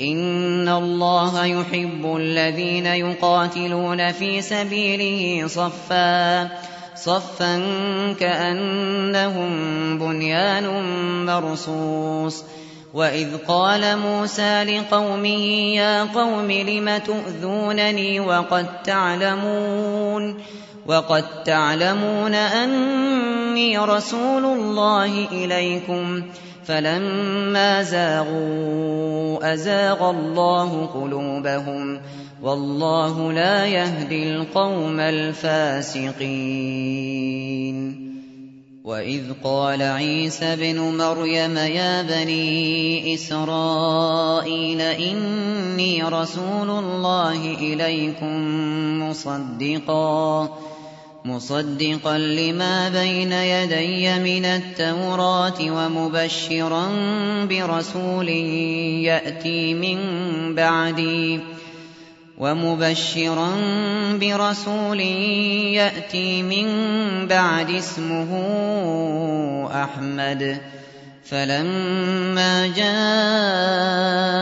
إن الله يحب الذين يقاتلون في سبيله صفا صفا كأنهم بنيان مرصوص وإذ قال موسى لقومه يا قوم لم تؤذونني وقد تعلمون وقد تعلمون أني رسول الله إليكم. فلما زاغوا أزاغ الله قلوبهم. والله لا يهدي القوم الفاسقين. وإذ قال عيسى بن مريم يا بني إسرائيل إني رسول الله إليكم مصدقاً. مصدقا لما بين يدي من التوراة ومبشرا برسول يأتي من بعدي ومبشرا برسول يأتي من بعد اسمه أحمد. فلما جاءهم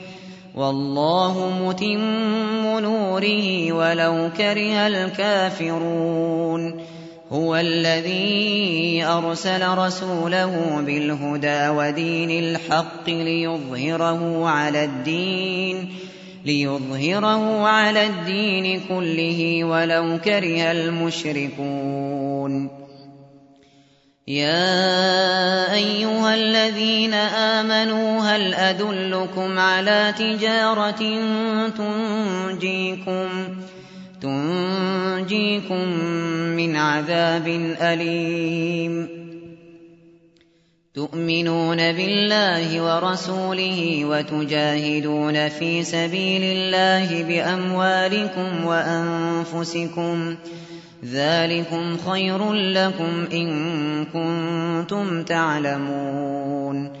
والله متم نوره ولو كره الكافرون. هو الذي أرسل رسوله بالهدى ودين الحق ليظهره على الدين ليظهره على الدين كله ولو كره المشركون. يا أيها الذين آمنوا هل أدلكم على تجارة تنجيكم تنجيكم من عذاب أليم تؤمنون بالله ورسوله وتجاهدون في سبيل الله بأموالكم وأنفسكم ذلكم خير لكم إن كنتم تعلمون